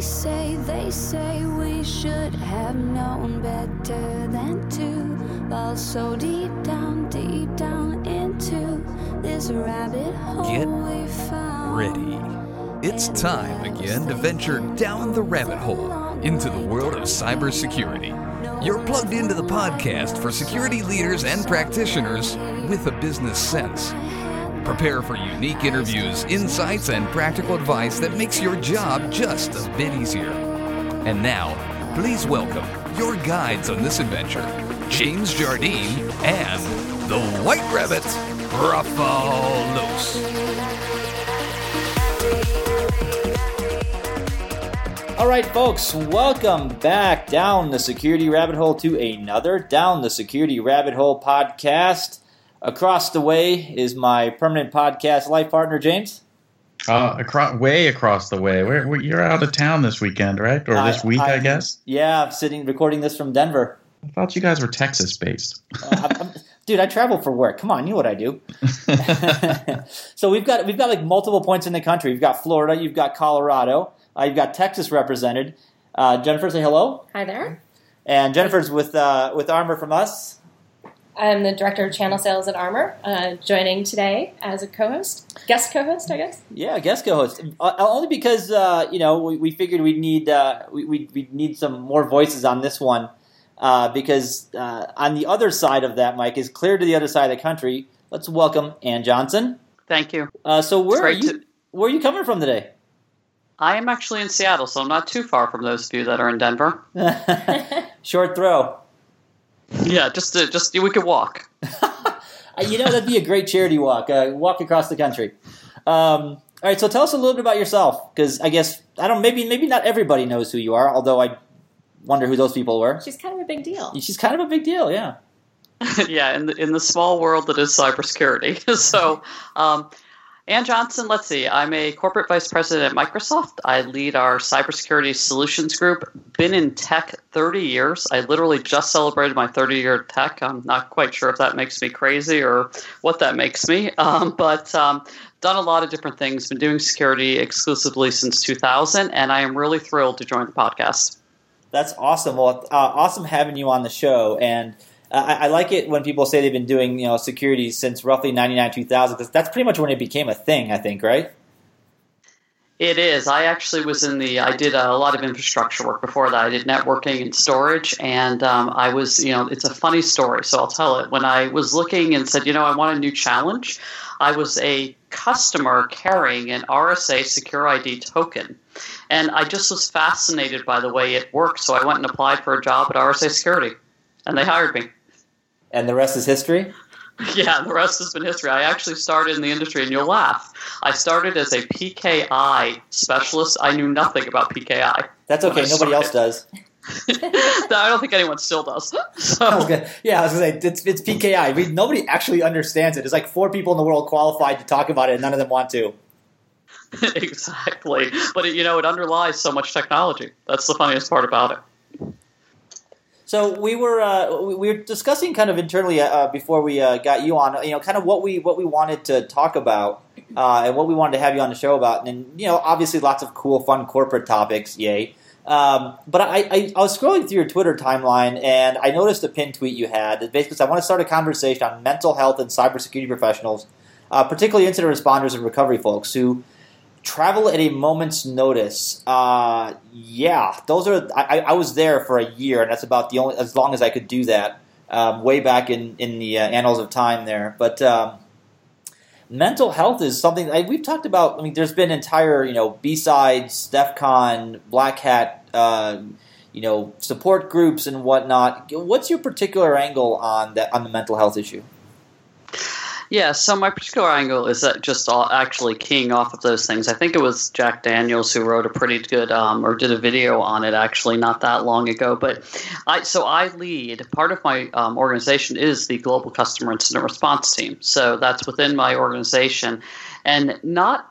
They say, they say we should have known better than to fall so deep down, deep down into this rabbit hole Get ready. It's time again to venture down the rabbit hole into the world of cybersecurity. You're plugged into the podcast for security leaders and practitioners with a business sense. Prepare for unique interviews, insights, and practical advice that makes your job just a bit easier. And now, please welcome your guides on this adventure, James Jardine and the White Rabbit, Rafal Los. All right, folks, welcome back down the security rabbit hole to another Down the Security Rabbit Hole podcast. Across the way is my permanent podcast life partner, James. Uh, across, way across the way. Where, where you're out of town this weekend, right? Or this week, I, guess. Yeah, I'm sitting recording this from Denver. I thought you guys were Texas based. Uh, I'm- I'm- dude, I travel for work. Come on, you know what I do. so we've got we've got like multiple points in the country. You've got Florida, you've got Colorado, uh, you've got Texas represented. Uh, Jennifer, say hello. Hi there. And Jennifer's with uh, with Armor from us. I'm the director of channel sales at Armor, uh, joining today as a co-host, guest co-host, I guess. Yeah, guest co-host. Uh, only because uh, you know we, we figured we'd need uh, we we we'd need some more voices on this one uh, because uh, on the other side of that, Mike is clear to the other side of the country. Let's welcome Ann Johnson. Thank you. Uh, so where are you? to- Where are you coming from today? I am actually in Seattle, so I'm not too far from those of you that are in Denver. Short throw. Yeah, just to, just we could walk. Uh, you know that'd be a great charity walk. Uh, walk across the country. Um, all right, so tell us a little bit about yourself, because I guess I don't. Maybe maybe not everybody knows who you are. Although I wonder who those people were. She's kind of a big deal. She's kind of a big deal. Yeah. yeah, in the in the small world that is cybersecurity. so, um, Ann Johnson, let's see. I'm a corporate vice president at Microsoft. I lead our cybersecurity solutions group. Been in tech 30 years. I literally just celebrated my 30 year tech. I'm not quite sure if that makes me crazy or what that makes me, um, but. Um, Done a lot of different things. Been doing security exclusively since 2000, and I am really thrilled to join the podcast. That's awesome. Well, uh, awesome having you on the show, and I, I like it when people say they've been doing you know security since roughly ninety nine two thousand because that's pretty much when it became a thing. I think, right? It is. I actually was in the. I did a lot of infrastructure work before that. I did networking and storage, and um, I was. You know, it's a funny story, so I'll tell it. When I was looking and said, you know, I want a new challenge, I was a customer carrying an RSA SecurID token, and I just was fascinated by the way it worked. So I went and applied for a job at RSA Security, and they hired me. And the rest is history. Yeah, the rest has been history. I actually started in the industry, and you'll laugh. I started as a PKI specialist. I knew nothing about PKI. That's okay. Nobody else does. I don't think anyone still does. I gonna, yeah, I was gonna say it's, it's PKI. Nobody actually understands it. There's like four people in the world qualified to talk about it, and none of them want to. exactly. But it, you know, it underlies so much technology. That's the funniest part about it. So we were uh, we we were discussing kind of internally uh, before we uh, got you on, you know, kind of what we what we wanted to talk about uh, and what we wanted to have you on the show about, and you know, obviously lots of cool, fun corporate topics, yay. Um, but I, I, I was scrolling through your Twitter timeline and I noticed a pin tweet you had that basically said, I want to start a conversation on mental health and cybersecurity professionals, uh, particularly incident responders and recovery folks who travel at a moment's notice. Uh, yeah, those are. I, I was there for a year, and that's about the only as long as I could do that. Um, way back in in the uh, annals of time there, but. Um, Mental health is something I, we've talked about. I mean, there's been entire, you know, BSides, DEF CON, Black Hat, uh, you know, support groups and whatnot. What's your particular angle on that on the mental health issue? Yeah, so my particular angle is that just all actually keying off of those things. I think it was Jack Daniels who wrote a pretty good um, or did a video on it actually not that long ago. But I so I lead part of my um, organization is the Global Customer Incident Response Team. So that's within my organization, and not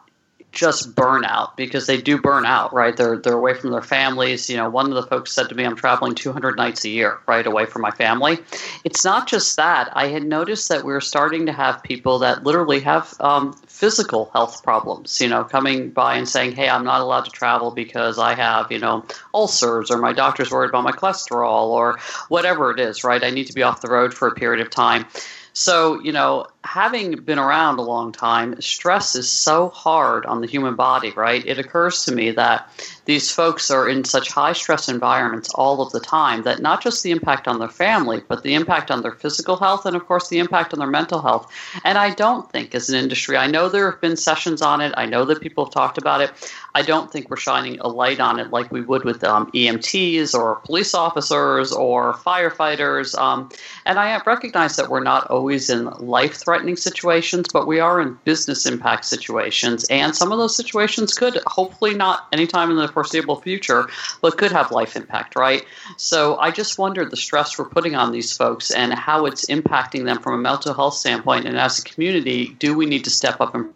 just burnout because they do burn out, right? They're they're away from their families. You know, one of the folks said to me, "I'm traveling 200 nights a year, right, away from my family." It's not just that. I had noticed that we are starting to have people that literally have um, physical health problems. You know, coming by and saying, "Hey, I'm not allowed to travel because I have, you know, ulcers, or my doctor's worried about my cholesterol, or whatever it is, right? I need to be off the road for a period of time." So, you know, having been around a long time, stress is so hard on the human body, right? It occurs to me that these folks are in such high stress environments all of the time that not just the impact on their family, but the impact on their physical health and, of course, the impact on their mental health. And I don't think, as an industry, I know there have been sessions on it, I know that people have talked about it. I don't think we're shining a light on it like we would with um, EMTs or police officers or firefighters. Um, and I recognize that we're not always in life threatening situations, but we are in business impact situations. And some of those situations could, hopefully not anytime in the foreseeable future, but could have life impact, right? So I just wondered the stress we're putting on these folks and how it's impacting them from a mental health standpoint. And as a community, do we need to step up and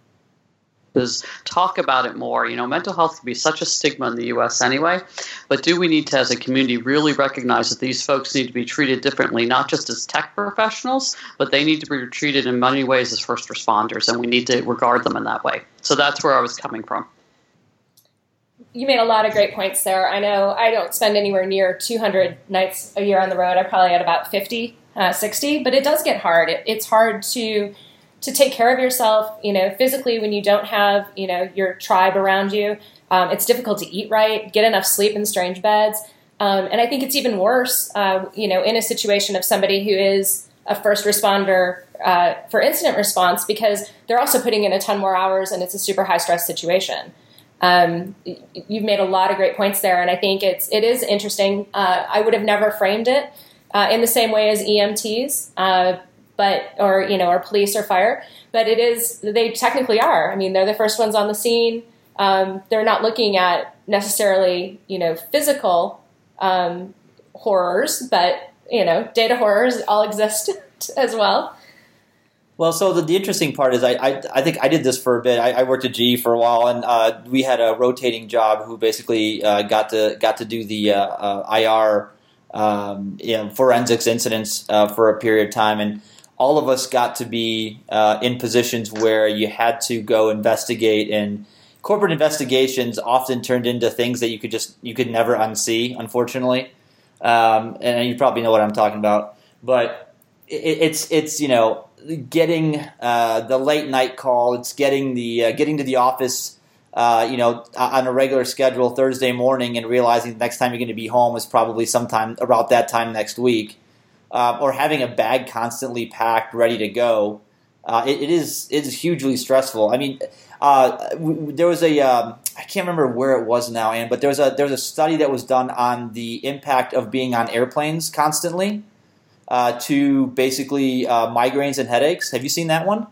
is talk about it more. You know, mental health can be such a stigma in the U.S. anyway, but do we need to, as a community, really recognize that these folks need to be treated differently, not just as tech professionals, but they need to be treated in many ways as first responders, and we need to regard them in that way. So that's where I was coming from. You made a lot of great points there. I know I don't spend anywhere near 200 nights a year on the road. I probably had about 50, uh, 60, but it does get hard. It, it's hard to to take care of yourself, you know, physically when you don't have, you know, your tribe around you. Um, it's difficult to eat right, get enough sleep in strange beds. Um, and I think it's even worse, uh, you know, in a situation of somebody who is a first responder uh, for incident response because they're also putting in a ton more hours and it's a super high stress situation. Um, you've made a lot of great points there, and I think it's it is interesting. Uh, I would have never framed it uh, in the same way as EMTs, uh, but or you know or police or fire but it is they technically are. I mean they're the first ones on the scene. Um, they're not looking at necessarily you know physical um, horrors but you know data horrors all exist as well. Well, so the, the interesting part is I, I, I think I did this for a bit. I, I worked at GE for a while, and uh, we had a rotating job who basically uh, got to got to do the uh, uh IR um, you know, forensics incidents uh, for a period of time, and all of us got to be uh, in positions where you had to go investigate and corporate investigations often turned into things that you could just you could never unsee unfortunately. Um, and you probably know what i'm talking about. But it, it's it's you know getting uh, the late night call it's getting the uh, getting to the office uh, you know on a regular schedule thursday morning and realizing the next time you're going to be home is probably sometime about that time next week uh, or having a bag constantly packed, ready to go, uh, it, it is it is hugely stressful. I mean, uh, there was a um, I can't remember where it was now, Ann, but there was a there was a study that was done on the impact of being on airplanes constantly uh, to basically uh, migraines and headaches. Have you seen that one?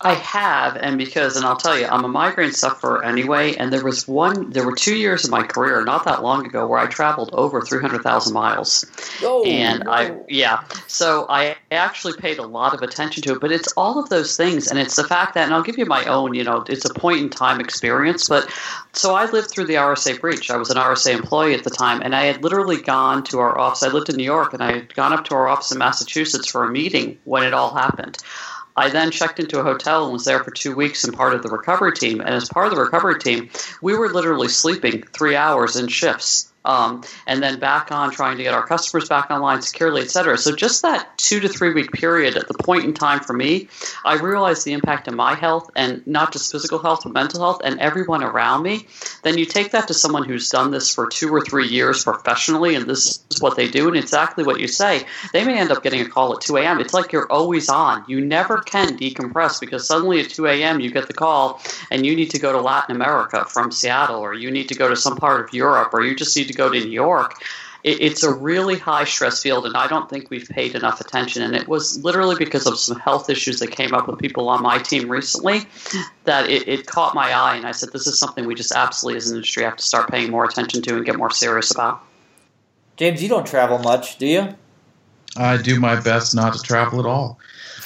I have, and because, and I'll tell you, I'm a migraine sufferer anyway. And there was one, there were two years of my career, not that long ago, where I traveled over 300,000 miles. Oh, and I, yeah, so I actually paid a lot of attention to it. But it's all of those things, and it's the fact that, and I'll give you my own, you know, it's a point in time experience. But so I lived through the RSA breach. I was an RSA employee at the time, and I had literally gone to our office. I lived in New York, and I had gone up to our office in Massachusetts for a meeting when it all happened. I then checked into a hotel and was there for two weeks and part of the recovery team. And as part of the recovery team, we were literally sleeping three hours in shifts um, and then back on trying to get our customers back online securely, et cetera. So just that two to three week period at the point in time for me, I realized the impact on my health and not just physical health, but mental health and everyone around me. Then you take that to someone who's done this for two or three years professionally, and this is what they do, and exactly what you say. They may end up getting a call at 2 a.m. It's like you're always on. You never can decompress because suddenly at 2 a.m. you get the call and you need to go to Latin America from Seattle, or you need to go to some part of Europe, or you just need to go to New York. It, it's a really high stress field, and I don't think we've paid enough attention. And it was literally because of some health issues that came up with people on my team recently that it, it caught my eye, and I said, "This is something we just absolutely, as an industry, have to start paying more attention to and get more serious about." James, you don't travel much, do you? I do my best not to travel at all.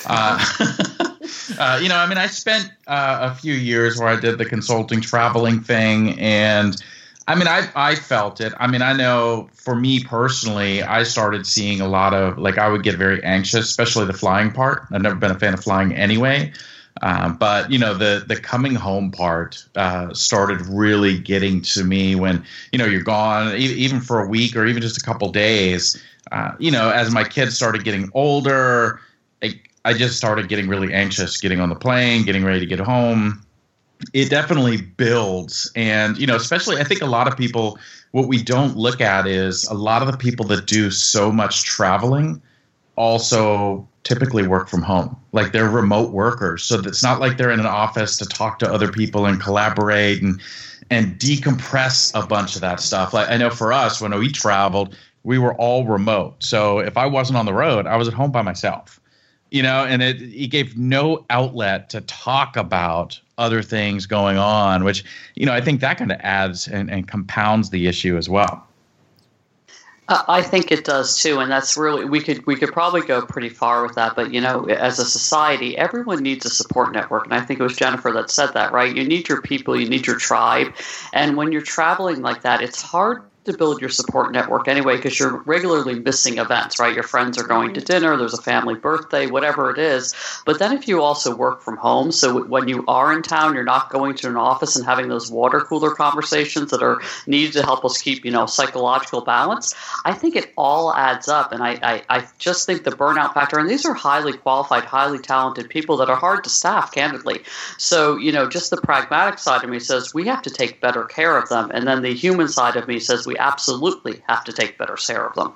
Uh, uh, you know, I mean, I spent uh, a few years where I did the consulting traveling thing, and I mean, I I felt it. I mean, I know for me personally, I started seeing a lot of like I would get very anxious, especially the flying part. I've never been a fan of flying anyway. Um, but you know the the coming home part uh, started really getting to me when you know you're gone even for a week or even just a couple days. Uh, you know, as my kids started getting older, I, I just started getting really anxious getting on the plane, getting ready to get home. It definitely builds, and you know, especially I think a lot of people. What we don't look at is a lot of the people that do so much traveling also typically work from home. Like they're remote workers. So it's not like they're in an office to talk to other people and collaborate and and decompress a bunch of that stuff. Like I know for us when we traveled, we were all remote. So if I wasn't on the road, I was at home by myself. You know, and it, it gave no outlet to talk about other things going on, which, you know, I think that kind of adds and, and compounds the issue as well. Uh, I think it does too, and that's really we could we could probably go pretty far with that. But you know, as a society, everyone needs a support network, and I think it was Jennifer that said that, right? You need your people, you need your tribe, and when you're traveling like that, it's hard to build your support network anyway because you're regularly missing events, right? Your friends are going to dinner, there's a family birthday, whatever it is. But then if you also work from home, so when you are in town, you're not going to an office and having those water cooler conversations that are needed to help us keep, you know, psychological balance. I think it all adds up. And I, I, I just think the burnout factor, and these are highly qualified, highly talented people that are hard to staff, candidly. So, you know, just the pragmatic side of me says we have to take better care of them. And then the human side of me says we absolutely have to take better care of them.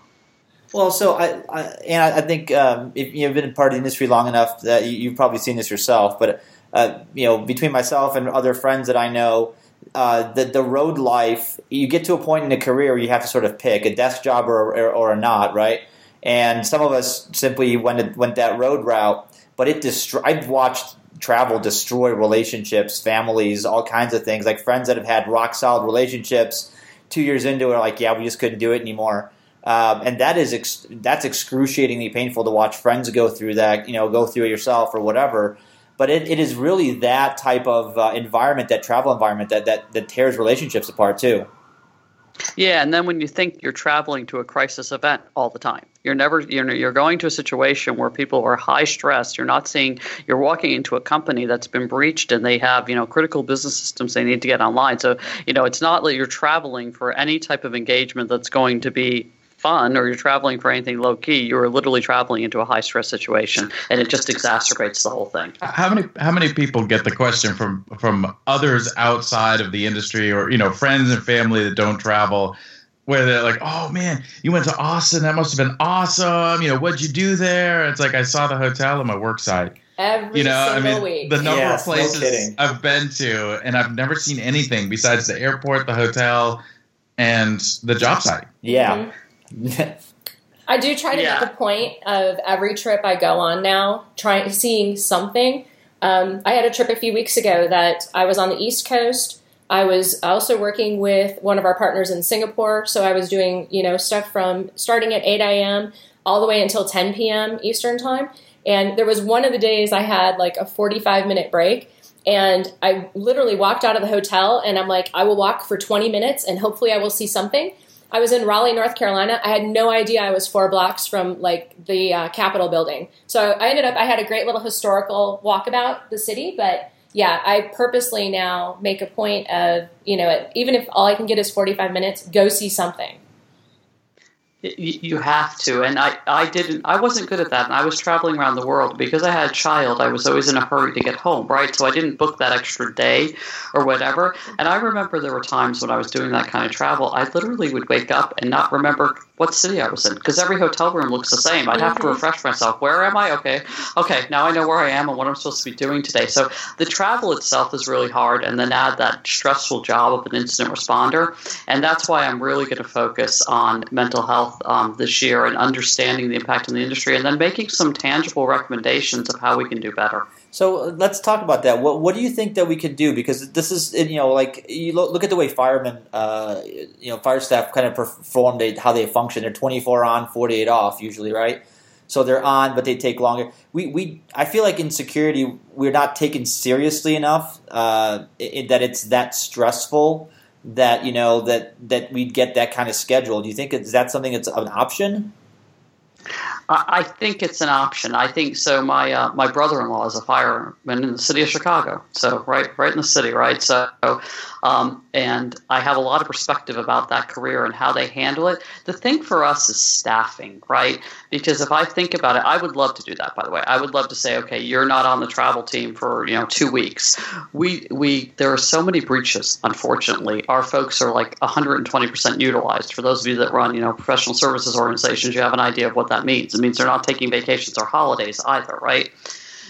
Well, so I, I and I think um, if you've been part of the industry long enough that you, have probably seen this yourself. But uh, you know, between myself and other friends that I know, uh, the the road life, you get to a point in a career where you have to sort of pick a desk job or or, or not, right? And some of us simply went went that road route, but it destroyed. I've watched travel destroy relationships, families, all kinds of things. Like friends that have had rock solid relationships two years into it are like, yeah, we just couldn't do it anymore. Um, and that is ex- that's excruciatingly painful to watch friends go through that, you know, go through it yourself or whatever. But it, it is really that type of uh, environment, that travel environment, that, that that tears relationships apart too. Yeah, and then when you think you're traveling to a crisis event all the time, you're never you're you're going to a situation where people are high stress. You're not seeing you're walking into a company that's been breached and they have you know critical business systems they need to get online. So you know it's not that you're traveling for any type of engagement that's going to be fun or you're traveling for anything low key, you're literally traveling into a high stress situation, and it just exacerbates the whole thing. How many how many people get the question from from others outside of the industry or you know friends and family that don't travel? Where they're like, "Oh man, you went to Austin. That must have been awesome. You know, what'd you do there?" It's like I saw the hotel on my work site. Every you know, I mean, week. the number yes, of places no I've been to, and I've never seen anything besides the airport, the hotel, and the job site. Yeah. Mm-hmm. I do try to yeah. make a point of every trip I go on now, trying seeing something. Um, I had a trip a few weeks ago that I was on the East Coast. I was also working with one of our partners in Singapore, so I was doing you know stuff from starting at 8 a.m. all the way until 10 p.m. Eastern time. And there was one of the days I had like a 45 minute break, and I literally walked out of the hotel and I'm like, I will walk for 20 minutes and hopefully I will see something. I was in Raleigh, North Carolina. I had no idea I was four blocks from like the uh, Capitol building. So I ended up, I had a great little historical walkabout the city, but yeah, I purposely now make a point of, you know, even if all I can get is 45 minutes, go see something. You have to, and I, I didn't. I wasn't good at that, and I was traveling around the world because I had a child. I was always in a hurry to get home, right? So I didn't book that extra day or whatever. And I remember there were times when I was doing that kind of travel, I literally would wake up and not remember what city I was in because every hotel room looks the same. I'd have to mm-hmm. refresh myself. Where am I? Okay, okay, now I know where I am and what I'm supposed to be doing today. So the travel itself is really hard, and then add that stressful job of an incident responder, and that's why I'm really going to focus on mental health um, this year and understanding the impact on the industry, and then making some tangible recommendations of how we can do better. So uh, let's talk about that. What what do you think that we could do? Because this is you know like you look, look at the way firemen, uh, you know, fire staff kind of perform they, how they function. They're twenty four on, forty eight off usually, right? so they're on, but they take longer. We we I feel like in security we're not taken seriously enough uh, that it's that stressful that you know that that we get that kind of schedule. Do you think is that something that's an option? I think it's an option. I think so. My uh, my brother-in-law is a fireman in the city of Chicago, so right right in the city, right. So, um, and I have a lot of perspective about that career and how they handle it. The thing for us is staffing, right? Because if I think about it, I would love to do that. By the way, I would love to say, okay, you're not on the travel team for you know two weeks. We we there are so many breaches. Unfortunately, our folks are like 120 percent utilized. For those of you that run you know professional services organizations, you have an idea of what that means. It means they're not taking vacations or holidays either, right?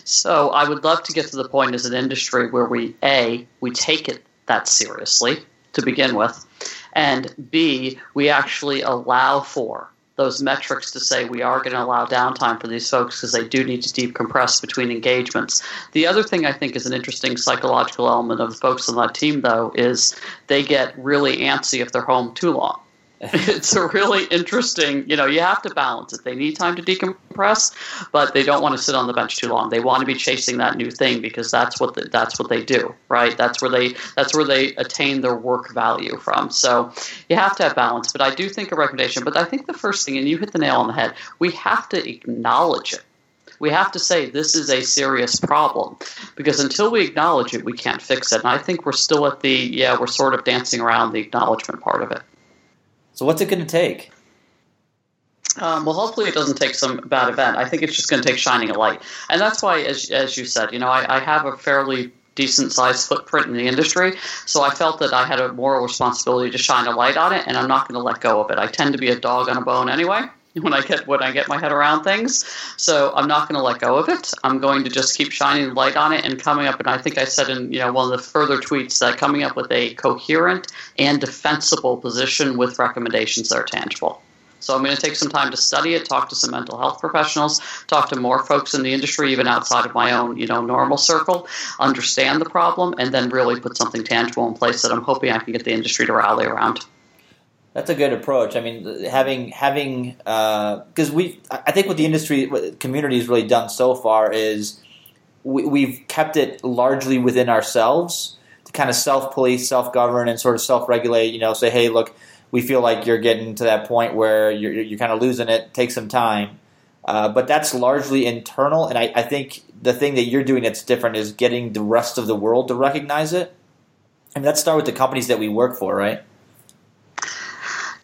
So I would love to get to the point as an industry where we a we take it that seriously to begin with, and b we actually allow for those metrics to say we are going to allow downtime for these folks because they do need to decompress between engagements. The other thing I think is an interesting psychological element of folks on that team, though, is they get really antsy if they're home too long. It's a really interesting, you know, you have to balance it. They need time to decompress, but they don't want to sit on the bench too long. They want to be chasing that new thing because that's what the, that's what they do, right? That's where they that's where they attain their work value from. So you have to have balance. But I do think a recommendation. But I think the first thing, and you hit the nail on the head, we have to acknowledge it we have to say this is a serious problem because until we acknowledge it, we can't fix it. And I think we're still at the, yeah, we're sort of dancing around the acknowledgement part of it. So what's it going to take? Um, well, hopefully it doesn't take some bad event. I think it's just going to take shining a light, and that's why, as as you said, you know, I, I have a fairly decent sized footprint in the industry, so I felt that I had a moral responsibility to shine a light on it, and I'm not going to let go of it. I tend to be a dog on a bone anyway when I get when I get my head around things. So I'm not going to let go of it. I'm going to just keep shining light on it and coming up. And I think I said in you know one of the further tweets that coming up with a coherent and defensible position with recommendations that are tangible. So I'm going to take some time to study it, talk to some mental health professionals, talk to more folks in the industry, even outside of my own, you know, normal circle, understand the problem, and then really put something tangible in place that I'm hoping I can get the industry to rally around. That's a good approach. I mean, having having because uh, we, I think what the industry what community has really done so far is we, we've kept it largely within ourselves to kind of self police, self govern, and sort of self regulate. You know, say, hey, look, we feel like you're getting to that point where you're, you're kind of losing it. Take some time. Uh, but that's largely internal, and I, I, think the thing that you're doing that's different is getting the rest of the world to recognize it. And let's start with the companies that we work for, right?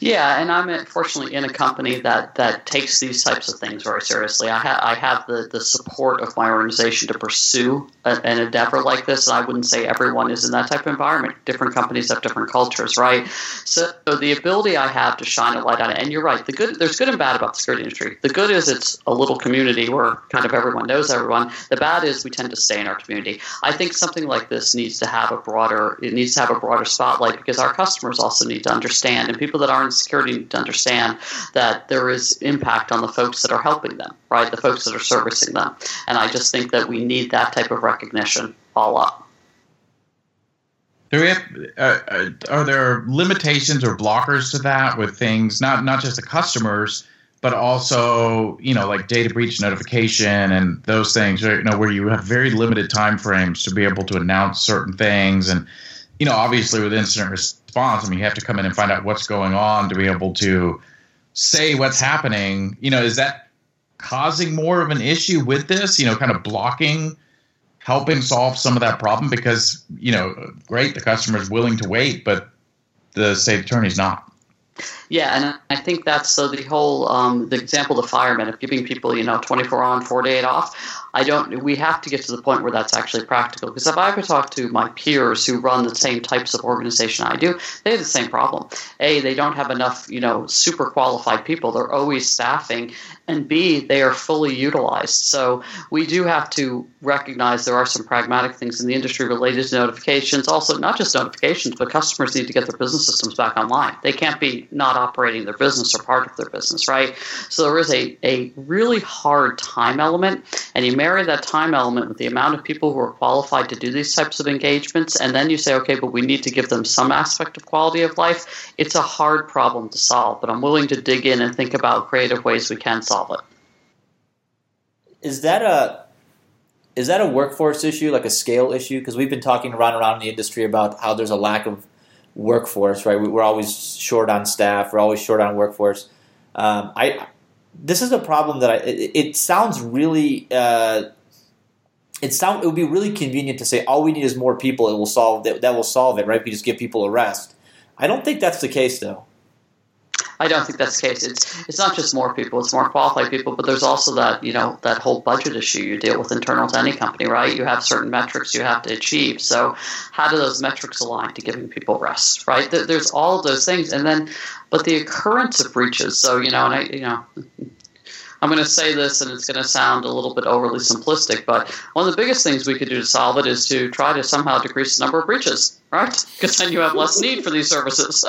Yeah, and I'm uh, fortunately in a company that, that takes these types of things very seriously. I, ha- I have the, the support of my organization to pursue a, an endeavor like this, and I wouldn't say everyone is in that type of environment. Different companies have different cultures, right? So, so the ability I have to shine a light on it, and you're right, the good there's good and bad about the security industry. The good is it's a little community where kind of everyone knows everyone. The bad is we tend to stay in our community. I think something like this needs to have a broader it needs to have a broader spotlight because our customers also need to understand, and people that aren't security to understand that there is impact on the folks that are helping them, right? The folks that are servicing them. And I just think that we need that type of recognition all up. Do we have, uh, uh, are there limitations or blockers to that with things not not just the customers, but also you know like data breach notification and those things. You know where you have very limited time frames to be able to announce certain things, and you know obviously with incident response. I mean, you have to come in and find out what's going on to be able to say what's happening. You know, is that causing more of an issue with this? You know, kind of blocking helping solve some of that problem because you know, great, the customer is willing to wait, but the state attorney's not. Yeah, and I think that's so the whole um, the example of the firemen of giving people you know 24 on, 48 off. I don't. We have to get to the point where that's actually practical. Because if I ever talk to my peers who run the same types of organization I do, they have the same problem. A, they don't have enough, you know, super qualified people. They're always staffing, and B, they are fully utilized. So we do have to recognize there are some pragmatic things in the industry related to notifications. Also, not just notifications, but customers need to get their business systems back online. They can't be not operating their business or part of their business, right? So there is a, a really hard time element, and you marry that time element with the amount of people who are qualified to do these types of engagements, and then you say, okay, but we need to give them some aspect of quality of life, it's a hard problem to solve. But I'm willing to dig in and think about creative ways we can solve it. is that a is that a workforce issue, like a scale issue? Because we've been talking around around the industry about how there's a lack of workforce, right? We're always short on staff. We're always short on workforce. Um, I this is a problem that I, it, it sounds really. Uh, it sound it would be really convenient to say all we need is more people. It will solve that. That will solve it, right? We just give people a rest. I don't think that's the case, though. I don't think that's the case. It's it's not just more people; it's more qualified people. But there's also that you know that whole budget issue you deal with internal to any company, right? You have certain metrics you have to achieve. So how do those metrics align to giving people rest, right? There's all those things, and then but the occurrence of breaches. So you know, and I you know I'm going to say this, and it's going to sound a little bit overly simplistic, but one of the biggest things we could do to solve it is to try to somehow decrease the number of breaches, right? Because then you have less need for these services.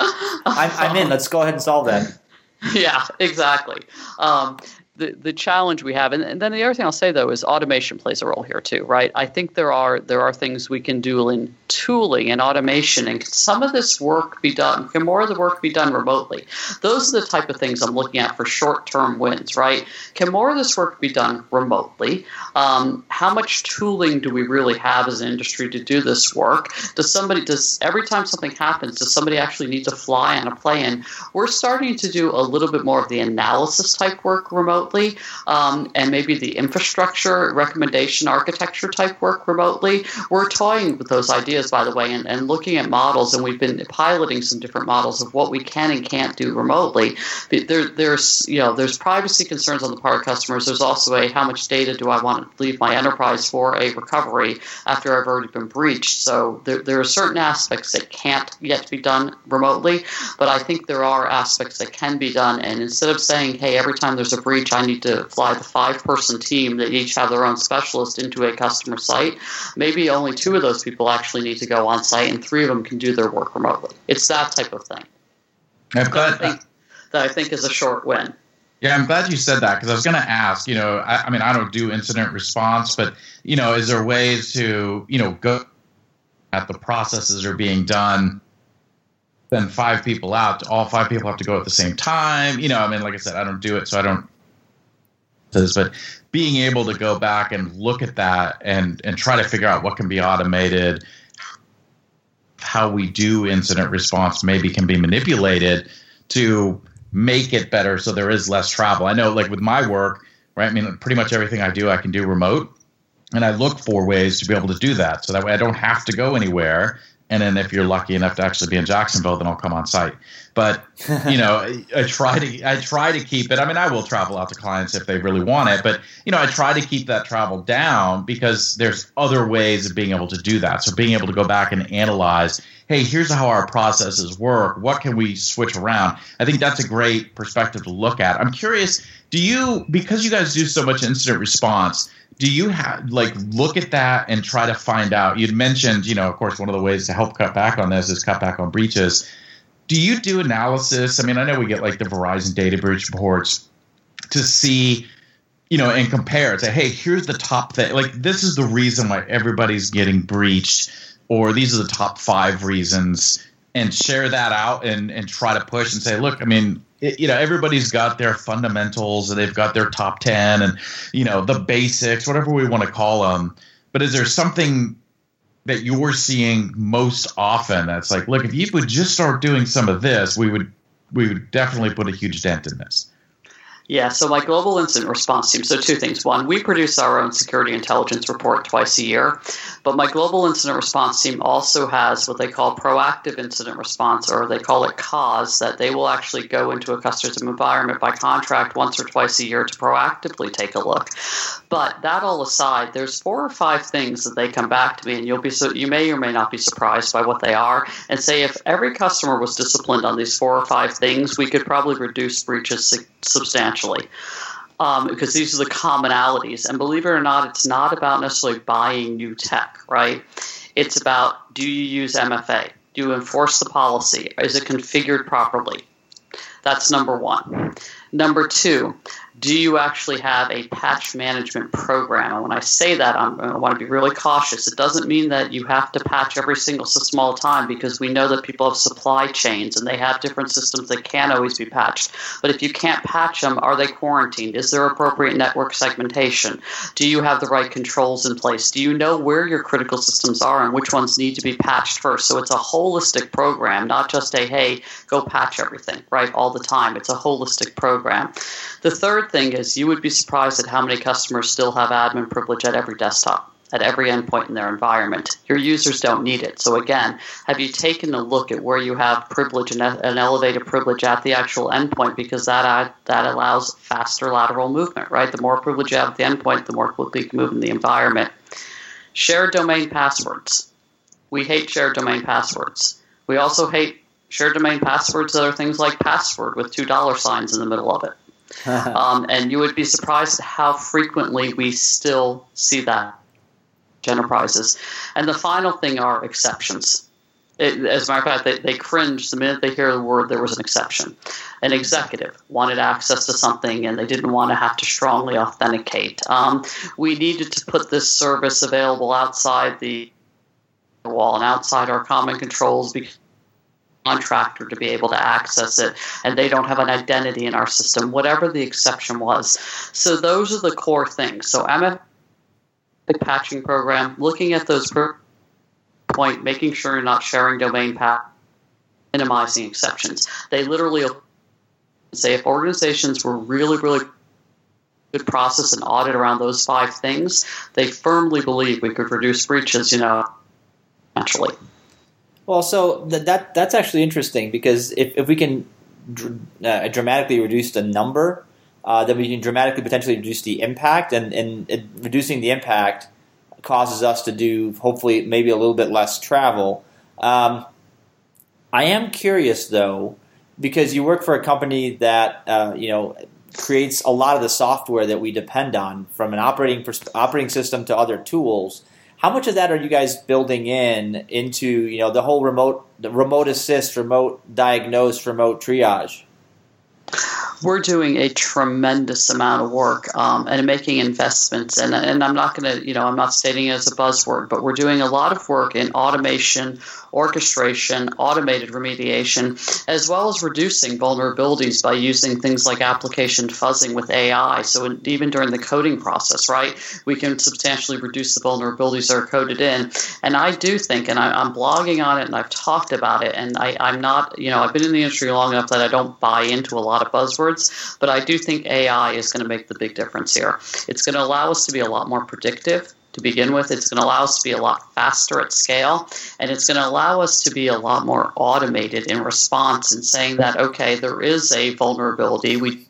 I'm, I'm in. Let's go ahead and solve that. yeah, exactly. Um, the, the challenge we have, and, and, then the other thing I'll say though is automation plays a role here too, right? I think there are there are things we can do in tooling and automation, and can some of this work be done? Can more of the work be done remotely? Those are the type of things I'm looking at for short term wins, right? Can more of this work be done remotely? Um, how much tooling do we really have as an industry to do this work? Does somebody does every time something happens, does somebody actually need to fly on a plane? We're starting to do a little bit more of the analysis type work remotely remotely, um, and maybe the infrastructure recommendation architecture type work remotely. We're toying with those ideas, by the way, and, and looking at models, and we've been piloting some different models of what we can and can't do remotely. There, there's you know there's privacy concerns on the part of customers. There's also a how much data do I want to leave my enterprise for a recovery after I've already been breached. So there, there are certain aspects that can't yet be done remotely, but I think there are aspects that can be done. And instead of saying, hey, every time there's a breach, need to fly the five person team that each have their own specialist into a customer site. Maybe only two of those people actually need to go on site, and three of them can do their work remotely. It's that type of thing. I'm glad, that, I think, that I think is a short win. Yeah, I'm glad you said that because I was going to ask. You know, I, I mean, I don't do incident response, but you know, is there ways to you know go at the processes are being done Then five people out all five people have to go at the same time you know i mean like i said i don't do it so i don't but being able to go back and look at that and and try to figure out what can be automated how we do incident response maybe can be manipulated to make it better so there is less travel. I know like with my work right i mean pretty much everything i do i can do remote and i look for ways to be able to do that. So that way i don't have to go anywhere and then if you're lucky enough to actually be in Jacksonville, then I'll come on site. But you know, I, I try to I try to keep it. I mean, I will travel out to clients if they really want it, but you know, I try to keep that travel down because there's other ways of being able to do that. So being able to go back and analyze, hey, here's how our processes work. What can we switch around? I think that's a great perspective to look at. I'm curious, do you because you guys do so much incident response? Do you have like look at that and try to find out? You'd mentioned you know of course one of the ways to help cut back on this is cut back on breaches. Do you do analysis? I mean i know we get like the verizon data breach reports to see you know and compare and say hey here's the top thing like this is the reason why everybody's getting breached or these are the top five reasons and share that out and and try to push and say look i mean it, you know everybody's got their fundamentals and they've got their top 10 and you know the basics whatever we want to call them but is there something that you're seeing most often that's like look if you would just start doing some of this we would we would definitely put a huge dent in this yeah, so my global incident response team. So, two things. One, we produce our own security intelligence report twice a year, but my global incident response team also has what they call proactive incident response, or they call it CAUS, that they will actually go into a customer's environment by contract once or twice a year to proactively take a look. But that all aside, there's four or five things that they come back to me, and you'll be so you may or may not be surprised by what they are, and say if every customer was disciplined on these four or five things, we could probably reduce breaches substantially. Um, because these are the commonalities. And believe it or not, it's not about necessarily buying new tech, right? It's about do you use MFA? Do you enforce the policy? Is it configured properly? That's number one. Number two, do you actually have a patch management program? And when I say that, I'm, i want to be really cautious. It doesn't mean that you have to patch every single system all the time because we know that people have supply chains and they have different systems that can't always be patched. But if you can't patch them, are they quarantined? Is there appropriate network segmentation? Do you have the right controls in place? Do you know where your critical systems are and which ones need to be patched first? So it's a holistic program, not just a hey, go patch everything, right, all the time. It's a holistic program. The third thing is you would be surprised at how many customers still have admin privilege at every desktop at every endpoint in their environment. Your users don't need it. So again, have you taken a look at where you have privilege and an elevated privilege at the actual endpoint because that that allows faster lateral movement, right? The more privilege you have at the endpoint, the more quickly you can move in the environment. Shared domain passwords. We hate shared domain passwords. We also hate shared domain passwords that are things like password with two dollar signs in the middle of it. um, and you would be surprised how frequently we still see that enterprises. And the final thing are exceptions. It, as a matter of fact, they, they cringe the minute they hear the word there was an exception. An executive wanted access to something and they didn't want to have to strongly authenticate. Um, we needed to put this service available outside the wall and outside our common controls because contractor to be able to access it and they don't have an identity in our system whatever the exception was. So those are the core things. So mf patching program looking at those per point making sure you're not sharing domain path minimizing exceptions. They literally say if organizations were really really good process and audit around those five things they firmly believe we could reduce breaches you know naturally well, so th- that that's actually interesting because if, if we can dr- uh, dramatically reduce the number, uh, then we can dramatically potentially reduce the impact, and, and it, reducing the impact causes us to do hopefully maybe a little bit less travel. Um, I am curious though because you work for a company that uh, you know creates a lot of the software that we depend on from an operating pers- operating system to other tools. How much of that are you guys building in into you know the whole remote the remote assist, remote diagnose, remote triage? We're doing a tremendous amount of work um, and making investments. And, and I'm not going to, you know, I'm not stating it as a buzzword, but we're doing a lot of work in automation, orchestration, automated remediation, as well as reducing vulnerabilities by using things like application fuzzing with AI. So even during the coding process, right, we can substantially reduce the vulnerabilities that are coded in. And I do think, and I, am blogging on it and I've talked about it, and I, I'm not, you know, I've been in the industry long enough that I don't buy into a lot of buzzwords, but I do think AI is going to make the big difference here. It's going to allow us to be a lot more predictive to begin with. It's going to allow us to be a lot faster at scale, and it's going to allow us to be a lot more automated in response and saying that, okay, there is a vulnerability. We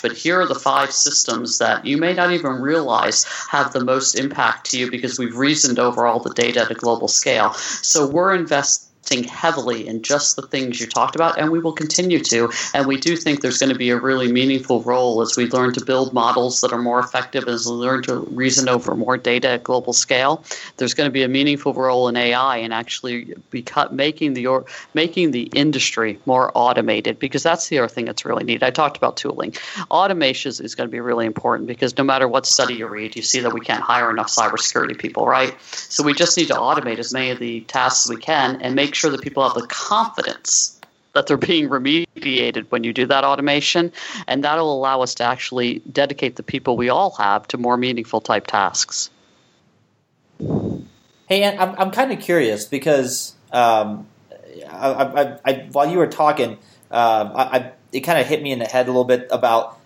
but here are the five systems that you may not even realize have the most impact to you because we've reasoned over all the data at a global scale. So we're investing heavily in just the things you talked about, and we will continue to. And we do think there's going to be a really meaningful role as we learn to build models that are more effective, as we learn to reason over more data at global scale. There's going to be a meaningful role in AI and actually be making the or, making the industry more automated because that's the other thing that's really neat. I talked about tooling. Automation is going to be really important because no matter what study you read, you see that we can't hire enough cybersecurity people, right? So we just need to automate as many of the tasks as we can and make sure that people have the confidence that they're being remediated when you do that automation, and that'll allow us to actually dedicate the people we all have to more meaningful type tasks. Hey, I'm I'm kind of curious because um, I, I, I, while you were talking, uh, it kind of hit me in the head a little bit about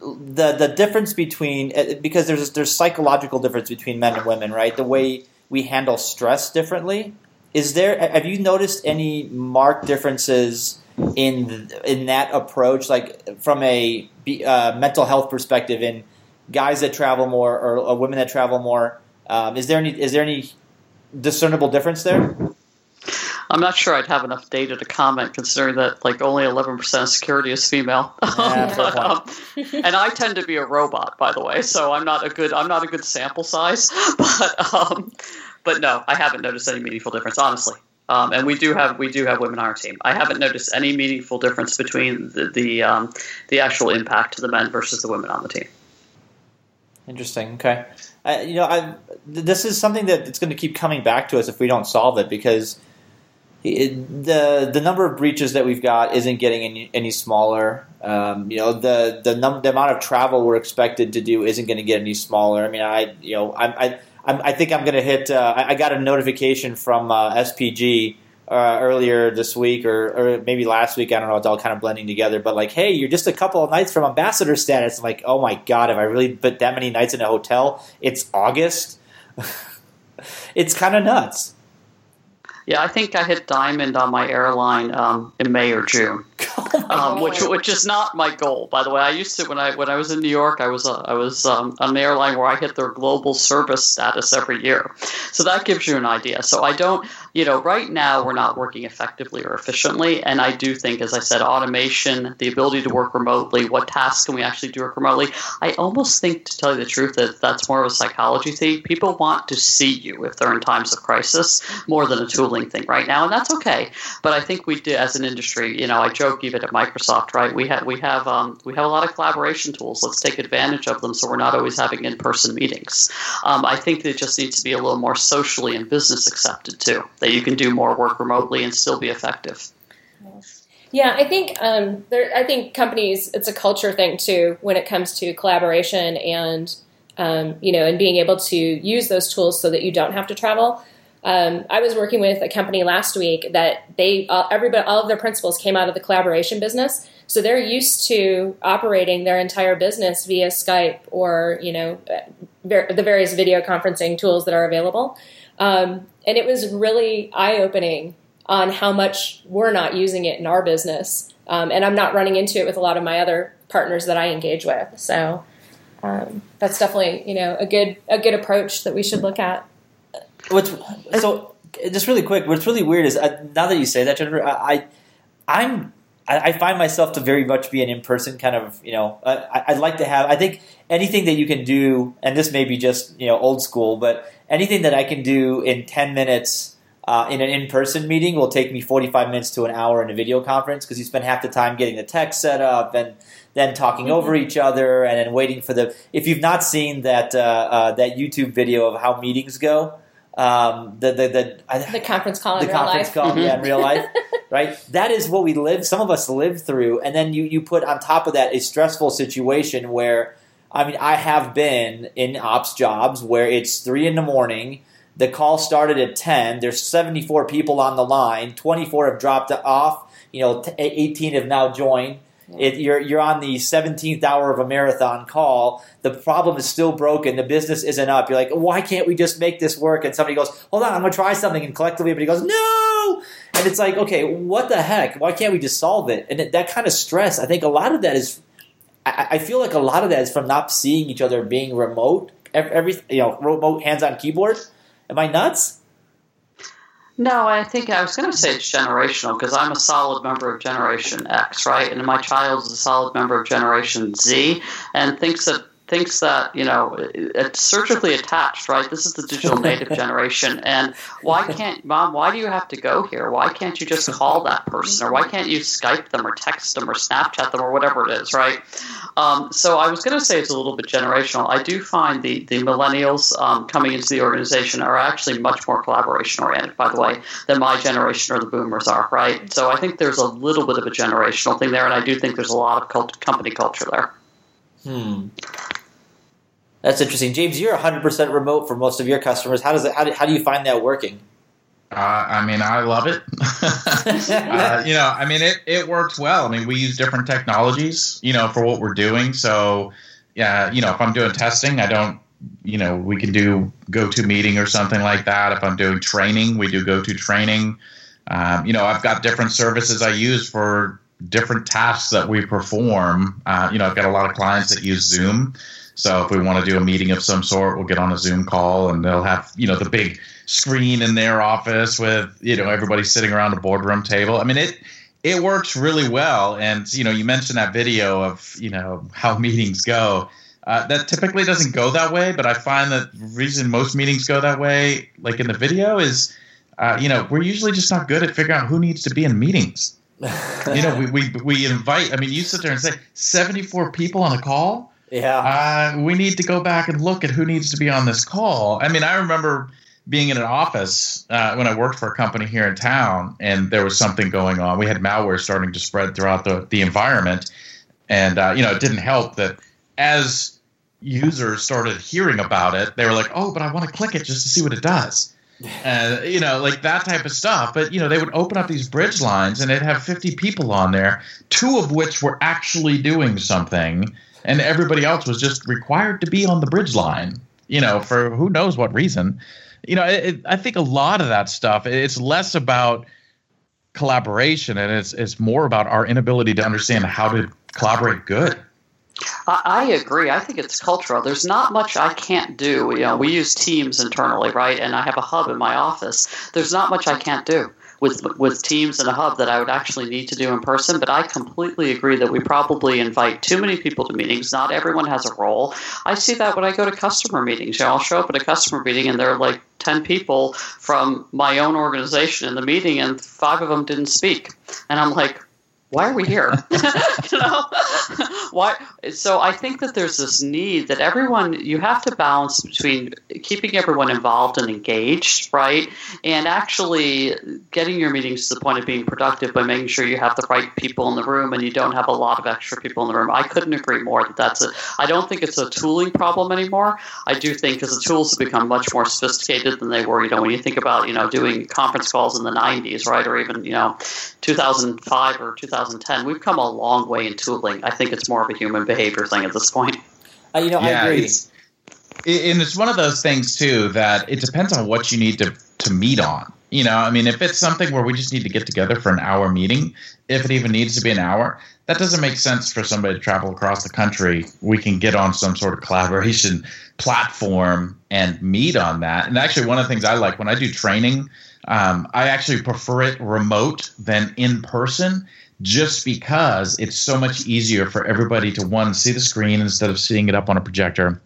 the the difference between uh, because there's there's psychological difference between men and women, right? The way we handle stress differently is there have you noticed any marked differences in in that approach like from a uh, mental health perspective in guys that travel more or, or women that travel more um, is there any is there any discernible difference there I'm not sure I'd have enough data to comment, considering that like only 11% of security is female. Yeah, but, um, and I tend to be a robot, by the way, so I'm not a good I'm not a good sample size. But um, but no, I haven't noticed any meaningful difference, honestly. Um, and we do have we do have women on our team. I haven't noticed any meaningful difference between the the, um, the actual impact to the men versus the women on the team. Interesting. Okay. Uh, you know, I, this is something that it's going to keep coming back to us if we don't solve it because it, the the number of breaches that we've got isn't getting any, any smaller. Um, you know, the the, num- the amount of travel we're expected to do isn't going to get any smaller. I mean, I you know, I I I'm, i think I'm going to hit. Uh, I, I, got a notification from uh, SPG. Uh, earlier this week or, or maybe last week, I don't know, it's all kind of blending together. But like, hey, you're just a couple of nights from ambassador status. I'm like, oh my god, have I really put that many nights in a hotel? It's August. it's kind of nuts. Yeah, I think I hit diamond on my airline um, in May or June, oh um, which which is not my goal. By the way, I used to when I when I was in New York, I was uh, I was um, on an airline where I hit their global service status every year, so that gives you an idea. So I don't, you know, right now we're not working effectively or efficiently, and I do think, as I said, automation, the ability to work remotely, what tasks can we actually do work remotely? I almost think, to tell you the truth, that that's more of a psychology thing. People want to see you if they're in times of crisis more than a tooling thing right now, and that's okay. But I think we do, as an industry, you know, I joke even at Microsoft, right? We have we have um, we have a lot of collaboration tools. Let's take advantage of them, so we're not always having in-person meetings. Um, I think it just needs to be a little more socially and business accepted too. That you can do more work remotely and still be effective. Yeah, I think um, there, I think companies it's a culture thing too when it comes to collaboration and um, you know and being able to use those tools so that you don't have to travel. Um, I was working with a company last week that they uh, everybody all of their principals came out of the collaboration business, so they're used to operating their entire business via Skype or you know ver- the various video conferencing tools that are available, um, and it was really eye opening on how much we're not using it in our business, um, and I'm not running into it with a lot of my other partners that I engage with. So um, that's definitely you know a good a good approach that we should look at. What's so just really quick? What's really weird is uh, now that you say that, Jennifer, I, I am I, find myself to very much be an in person kind of you know. I, I'd like to have. I think anything that you can do, and this may be just you know old school, but anything that I can do in ten minutes. Uh, in an in-person meeting will take me 45 minutes to an hour in a video conference because you spend half the time getting the tech set up and then talking mm-hmm. over each other and then waiting for the. If you've not seen that uh, uh, that YouTube video of how meetings go, um, the the the, the conference call the conference life. call mm-hmm. yeah in real life right that is what we live some of us live through and then you you put on top of that a stressful situation where I mean I have been in ops jobs where it's three in the morning the call started at 10 there's 74 people on the line 24 have dropped off you know 18 have now joined it, you're you're on the 17th hour of a marathon call. The problem is still broken. The business isn't up. You're like, why can't we just make this work? And somebody goes, hold on, I'm gonna try something. And collectively, everybody goes, no. And it's like, okay, what the heck? Why can't we just solve it? And that kind of stress, I think a lot of that is. I, I feel like a lot of that is from not seeing each other, being remote. Every, you know, remote hands-on keyboard. Am I nuts? No, I think I was going to say it's generational because I'm a solid member of Generation X, right? And my child is a solid member of Generation Z and thinks that thinks that you know it's surgically attached right? This is the digital native generation and why can't mom why do you have to go here? Why can't you just call that person or why can't you skype them or text them or snapchat them or whatever it is right? Um, so i was going to say it's a little bit generational. I do find the, the millennials um, coming into the organization are actually much more collaboration oriented by the way than my generation or the boomers are right? So i think there's a little bit of a generational thing there and i do think there's a lot of cult- company culture there. Hmm. That's interesting, James. You're 100 percent remote for most of your customers. How does it? How do, how do you find that working? Uh, I mean, I love it. uh, you know, I mean, it, it works well. I mean, we use different technologies, you know, for what we're doing. So, yeah, you know, if I'm doing testing, I don't, you know, we can do GoToMeeting or something like that. If I'm doing training, we do GoToTraining. Um, you know, I've got different services I use for different tasks that we perform. Uh, you know, I've got a lot of clients that use Zoom. So if we want to do a meeting of some sort, we'll get on a Zoom call and they'll have, you know, the big screen in their office with, you know, everybody sitting around a boardroom table. I mean, it it works really well. And, you know, you mentioned that video of, you know, how meetings go. Uh, that typically doesn't go that way, but I find that the reason most meetings go that way, like in the video, is uh, you know, we're usually just not good at figuring out who needs to be in meetings. you know, we, we, we invite, I mean, you sit there and say 74 people on a call. Yeah. Uh, we need to go back and look at who needs to be on this call. I mean, I remember being in an office uh, when I worked for a company here in town, and there was something going on. We had malware starting to spread throughout the, the environment. And, uh, you know, it didn't help that as users started hearing about it, they were like, oh, but I want to click it just to see what it does. And, you know, like that type of stuff. But, you know, they would open up these bridge lines and they'd have 50 people on there, two of which were actually doing something and everybody else was just required to be on the bridge line you know for who knows what reason you know it, i think a lot of that stuff it's less about collaboration and it's it's more about our inability to understand how to collaborate good I agree. I think it's cultural. There's not much I can't do. You know, we use Teams internally, right? And I have a hub in my office. There's not much I can't do with with teams and a hub that I would actually need to do in person. But I completely agree that we probably invite too many people to meetings. Not everyone has a role. I see that when I go to customer meetings. You know, I'll show up at a customer meeting and there are like ten people from my own organization in the meeting, and five of them didn't speak, and I'm like why are we here? you know, why? So I think that there's this need that everyone you have to balance between keeping everyone involved and engaged, right, and actually getting your meetings to the point of being productive by making sure you have the right people in the room and you don't have a lot of extra people in the room. I couldn't agree more that that's a. I don't think it's a tooling problem anymore. I do think because the tools have become much more sophisticated than they were. You know, when you think about you know doing conference calls in the '90s, right, or even you know 2005 or 2000 2010. We've come a long way in tooling. I think it's more of a human behavior thing at this point. Uh, you know, yeah, I agree. It's, and it's one of those things too that it depends on what you need to to meet on. You know, I mean, if it's something where we just need to get together for an hour meeting, if it even needs to be an hour, that doesn't make sense for somebody to travel across the country. We can get on some sort of collaboration platform and meet on that. And actually, one of the things I like when I do training, um, I actually prefer it remote than in person just because it's so much easier for everybody to one see the screen instead of seeing it up on a projector.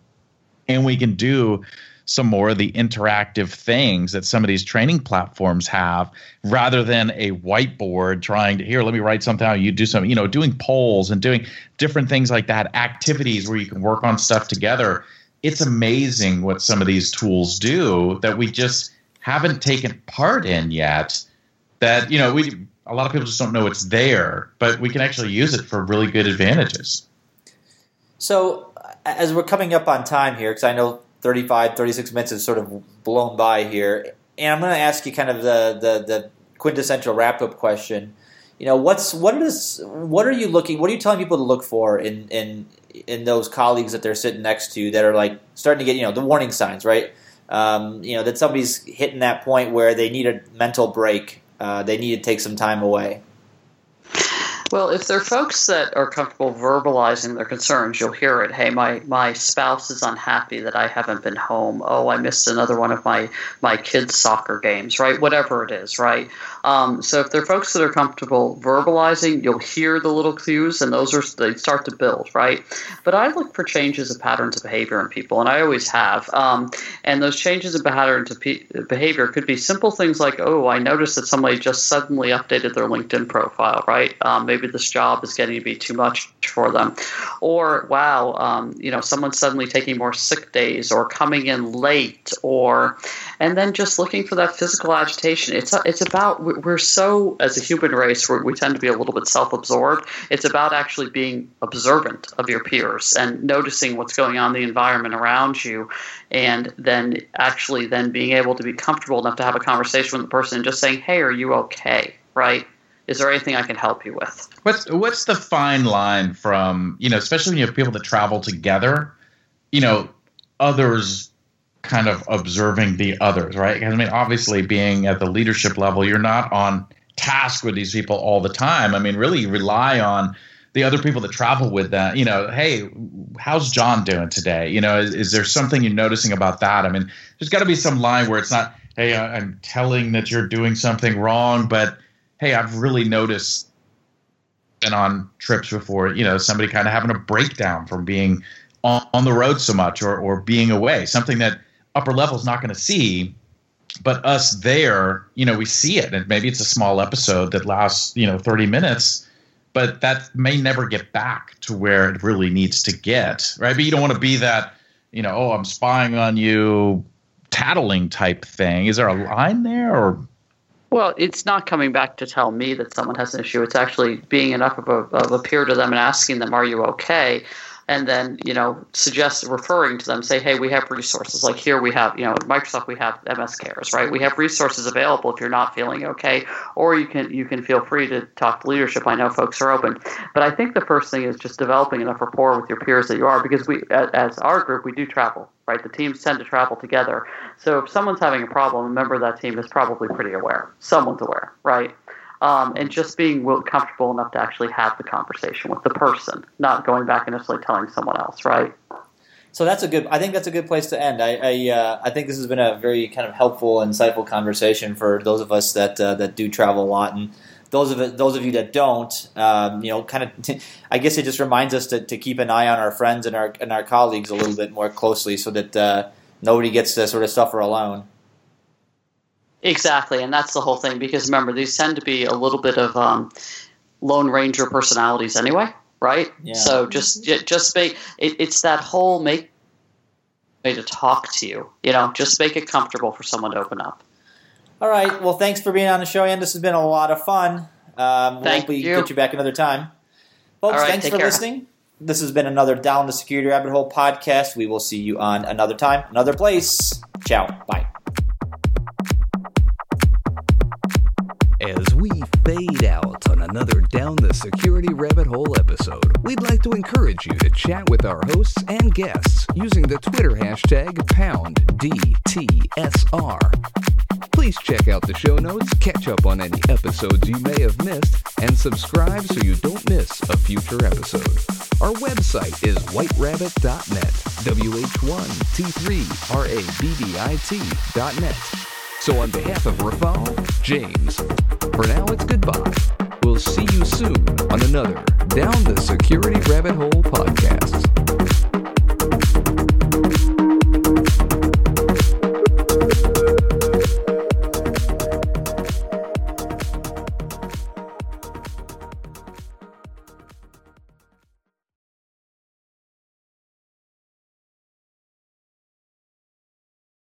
And we can do some more of the interactive things that some of these training platforms have rather than a whiteboard trying to here let me write something out. You do something you know doing polls and doing different things like that activities where you can work on stuff together. It's amazing what some of these tools do that we just haven't taken part in yet that you know we a lot of people just don't know it's there, but we can actually use it for really good advantages. So, as we're coming up on time here, because I know 35, 36 minutes is sort of blown by here, and I'm going to ask you kind of the, the, the quintessential wrap up question. You know, what's what is what are you looking? What are you telling people to look for in in in those colleagues that they're sitting next to that are like starting to get you know the warning signs, right? Um, you know that somebody's hitting that point where they need a mental break uh, they need to take some time away. Well, if they're folks that are comfortable verbalizing their concerns, you'll hear it. Hey, my, my spouse is unhappy that I haven't been home. Oh, I missed another one of my, my kids' soccer games, right? Whatever it is, right? Um, so if they're folks that are comfortable verbalizing, you'll hear the little cues, and those are they start to build, right? But I look for changes of patterns of behavior in people, and I always have. Um, and those changes of patterns of pe- behavior could be simple things like, oh, I noticed that somebody just suddenly updated their LinkedIn profile, right? Um, maybe this job is getting to be too much for them. Or, wow, um, you know, someone's suddenly taking more sick days or coming in late or, and then just looking for that physical agitation. It's, it's about, we're so, as a human race, we tend to be a little bit self absorbed. It's about actually being observant of your peers and noticing what's going on in the environment around you and then actually then being able to be comfortable enough to have a conversation with the person and just saying, hey, are you okay? Right? Is there anything I can help you with? What's what's the fine line from you know, especially when you have people that travel together, you know, others kind of observing the others, right? Because I mean, obviously, being at the leadership level, you're not on task with these people all the time. I mean, really, rely on the other people that travel with that. You know, hey, how's John doing today? You know, is, is there something you're noticing about that? I mean, there's got to be some line where it's not, hey, I'm telling that you're doing something wrong, but hey, I've really noticed been on trips before, you know, somebody kind of having a breakdown from being on, on the road so much or, or being away, something that upper level is not going to see. but us there, you know, we see it, and maybe it's a small episode that lasts, you know, 30 minutes, but that may never get back to where it really needs to get, right? But you don't want to be that, you know, oh, I'm spying on you, tattling type thing. Is there a line there, or well, it's not coming back to tell me that someone has an issue. It's actually being enough of a, of a peer to them and asking them, "Are you okay?" and then you know suggest referring to them say hey we have resources. Like here we have you know microsoft we have ms cares right? We have resources available if you're not feeling okay or you can you can feel free to talk to leadership. I know folks are open. But i think the first thing is just developing enough rapport with your peers that you are because we as our group we do travel right the teams tend to travel together so if someone's having a problem a member of that team is probably pretty aware someone's aware right um, and just being comfortable enough to actually have the conversation with the person, not going back and necessarily telling someone else, right? So that's a good. I think that's a good place to end. I I, uh, I think this has been a very kind of helpful, insightful conversation for those of us that uh, that do travel a lot, and those of it, those of you that don't. Um, you know, kind of. I guess it just reminds us to, to keep an eye on our friends and our and our colleagues a little bit more closely, so that uh, nobody gets to sort of suffer alone. Exactly, and that's the whole thing. Because remember, these tend to be a little bit of um, Lone Ranger personalities anyway, right? Yeah. So just just make it, it's that whole make way to talk to you. You know, just make it comfortable for someone to open up. All right. Well, thanks for being on the show, and this has been a lot of fun. Um, Thank we'll you. get you back another time, folks. Right, thanks for care. listening. This has been another Down the Security Rabbit Hole podcast. We will see you on another time, another place. Ciao. Bye. As we fade out on another Down the Security Rabbit Hole episode, we'd like to encourage you to chat with our hosts and guests using the Twitter hashtag PoundDTSR. Please check out the show notes, catch up on any episodes you may have missed, and subscribe so you don't miss a future episode. Our website is wh1t3rabbit.net, W-H-1-T-3-R-A-B-B-I-T.net. So on behalf of Rafal, James, for now it's goodbye. We'll see you soon on another Down the Security Rabbit Hole podcast.